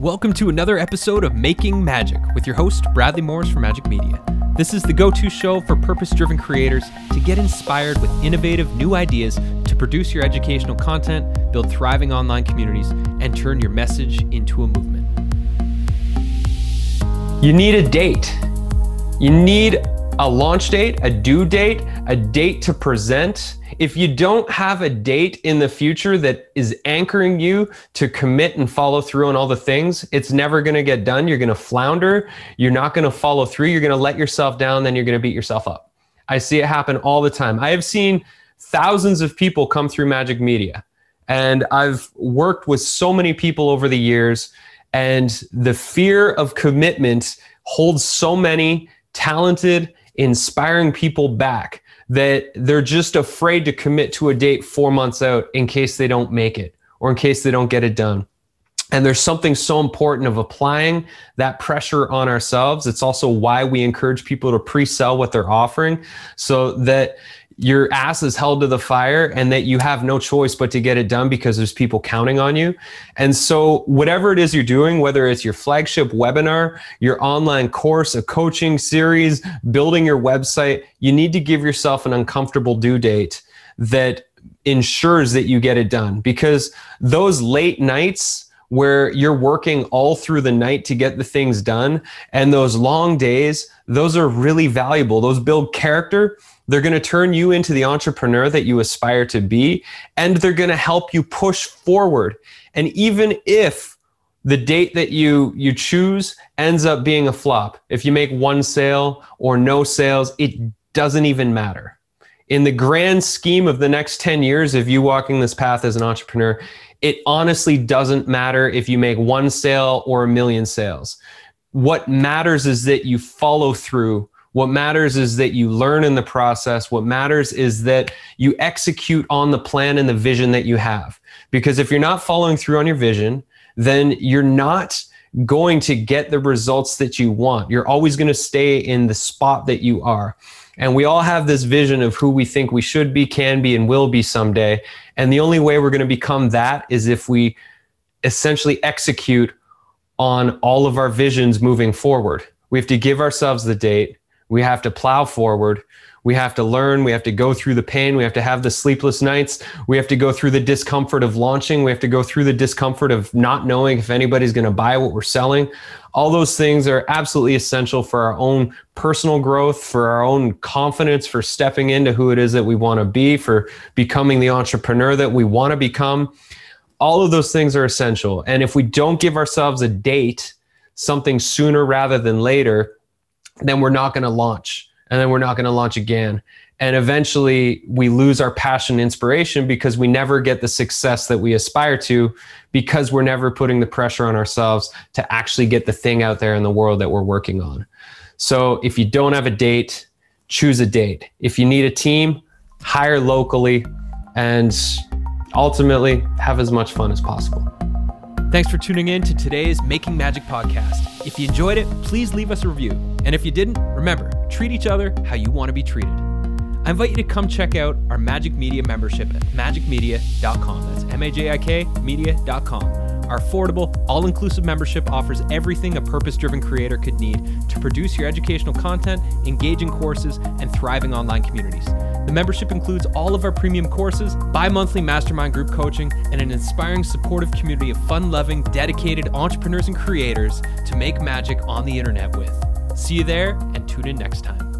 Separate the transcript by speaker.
Speaker 1: Welcome to another episode of Making Magic with your host, Bradley Morris from Majik Media. This is the go to show for purpose driven creators to get inspired with innovative new ideas to produce your educational content, build thriving online communities, and turn your message into a movement.
Speaker 2: You need a date. You need a launch date, a due date, a date to present. If you don't have a date in the future that is anchoring you to commit and follow through on all the things, it's never going to get done. You're going to flounder. You're not going to follow through. You're going to let yourself down. Then you're going to beat yourself up. I see it happen all the time. I have seen thousands of people come through Majik Media, and I've worked with so many people over the years, and the fear of commitment holds so many talented inspiring people back that they're just afraid to commit to a date four months out in case they don't make it or in case they don't get it done. And there's something so important of applying that pressure on ourselves. It's also why we encourage people to pre sell what they're offering so that your ass is held to the fire and that you have no choice but to get it done because there's people counting on you. And so, whatever it is you're doing, whether it's your flagship webinar, your online course, a coaching series, building your website, you need to give yourself an uncomfortable due date that ensures that you get it done because those late nights where you're working all through the night to get the things done and those long days those are really valuable those build character they're going to turn you into the entrepreneur that you aspire to be, and they're going to help you push forward. And even if the date that you you choose ends up being a flop, if you make one sale or no sales, it doesn't even matter. In the grand scheme of the next 10 years of you walking this path as an entrepreneur, it honestly doesn't matter if you make one sale or a million sales. What matters is that you follow through what matters is that you learn in the process. What matters is that you execute on the plan and the vision that you have. Because if you're not following through on your vision, then you're not going to get the results that you want. You're always going to stay in the spot that you are. And we all have this vision of who we think we should be, can be, and will be someday. And the only way we're going to become that is if we essentially execute on all of our visions moving forward. We have to give ourselves the date. We have to plow forward. We have to learn. We have to go through the pain. We have to have the sleepless nights. We have to go through the discomfort of launching. We have to go through the discomfort of not knowing if anybody's going to buy what we're selling. All those things are absolutely essential for our own personal growth, for our own confidence, for stepping into who it is that we want to be, for becoming the entrepreneur that we want to become. All of those things are essential. And if we don't give ourselves a date, something sooner rather than later, then we're not going to launch and then we're not going to launch again. And eventually we lose our passion and inspiration because we never get the success that we aspire to because we're never putting the pressure on ourselves to actually get the thing out there in the world that we're working on. So if you don't have a date choose a date. If you need a team hire locally and ultimately have as much fun as possible
Speaker 1: Thanks for tuning in to today's Making Magic podcast. If you enjoyed it, please leave us a review. And if you didn't, remember, treat each other how you want to be treated. I invite you to come check out our Majik Media membership at majikmedia.com. That's M A J I K media.com. Our affordable, all inclusive membership offers everything a purpose driven creator could need to produce your educational content, engaging courses, and thriving online communities. The membership includes all of our premium courses, bi monthly mastermind group coaching, and an inspiring, supportive community of fun loving, dedicated entrepreneurs and creators to make magic on the internet with. See you there and tune in next time.